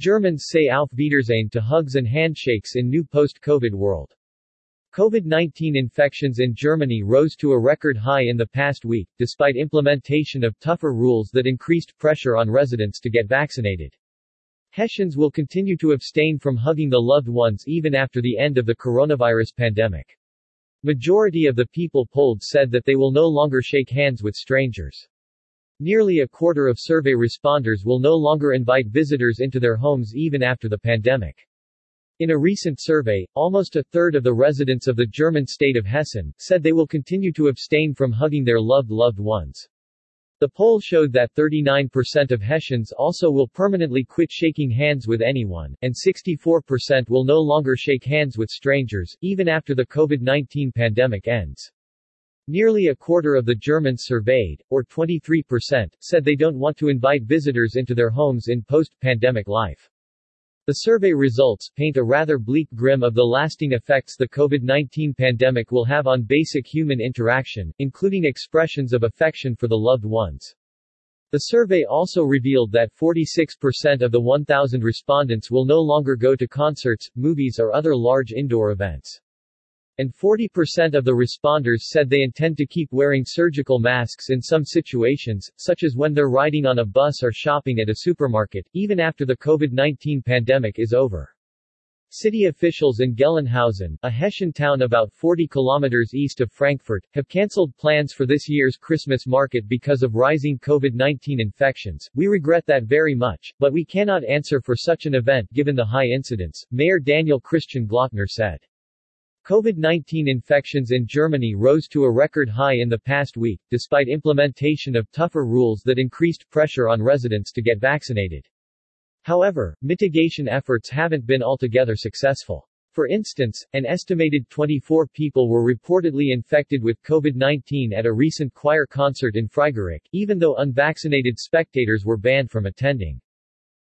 Germans say Auf Wiedersehen to hugs and handshakes in new post-COVID world. COVID-19 infections in Germany rose to a record high in the past week, despite implementation of tougher rules that increased pressure on residents to get vaccinated. Hessians will continue to abstain from hugging the loved ones even after the end of the coronavirus pandemic. Majority of the people polled said that they will no longer shake hands with strangers. Nearly a quarter of survey responders will no longer invite visitors into their homes even after the pandemic. In a recent survey, almost a third of the residents of the German state of Hessen said they will continue to abstain from hugging their loved loved ones. The poll showed that 39% of Hessians also will permanently quit shaking hands with anyone, and 64% will no longer shake hands with strangers, even after the COVID-19 pandemic ends. Nearly a quarter of the Germans surveyed, or 23%, said they don't want to invite visitors into their homes in post-pandemic life. The survey results paint a rather bleak grim of the lasting effects the COVID-19 pandemic will have on basic human interaction, including expressions of affection for the loved ones. The survey also revealed that 46% of the 1,000 respondents will no longer go to concerts, movies or other large indoor events and 40% of the responders said they intend to keep wearing surgical masks in some situations, such as when they're riding on a bus or shopping at a supermarket, even after the COVID-19 pandemic is over. City officials in Gelnhausen, a Hessian town about 40 kilometers east of Frankfurt, have cancelled plans for this year's Christmas market because of rising COVID-19 infections. We regret that very much, but we cannot answer for such an event given the high incidence, Mayor Daniel Christian Glockner said. COVID-19 infections in Germany rose to a record high in the past week, despite implementation of tougher rules that increased pressure on residents to get vaccinated. However, mitigation efforts haven't been altogether successful. For instance, an estimated 24 people were reportedly infected with COVID-19 at a recent choir concert in Freiburg, even though unvaccinated spectators were banned from attending.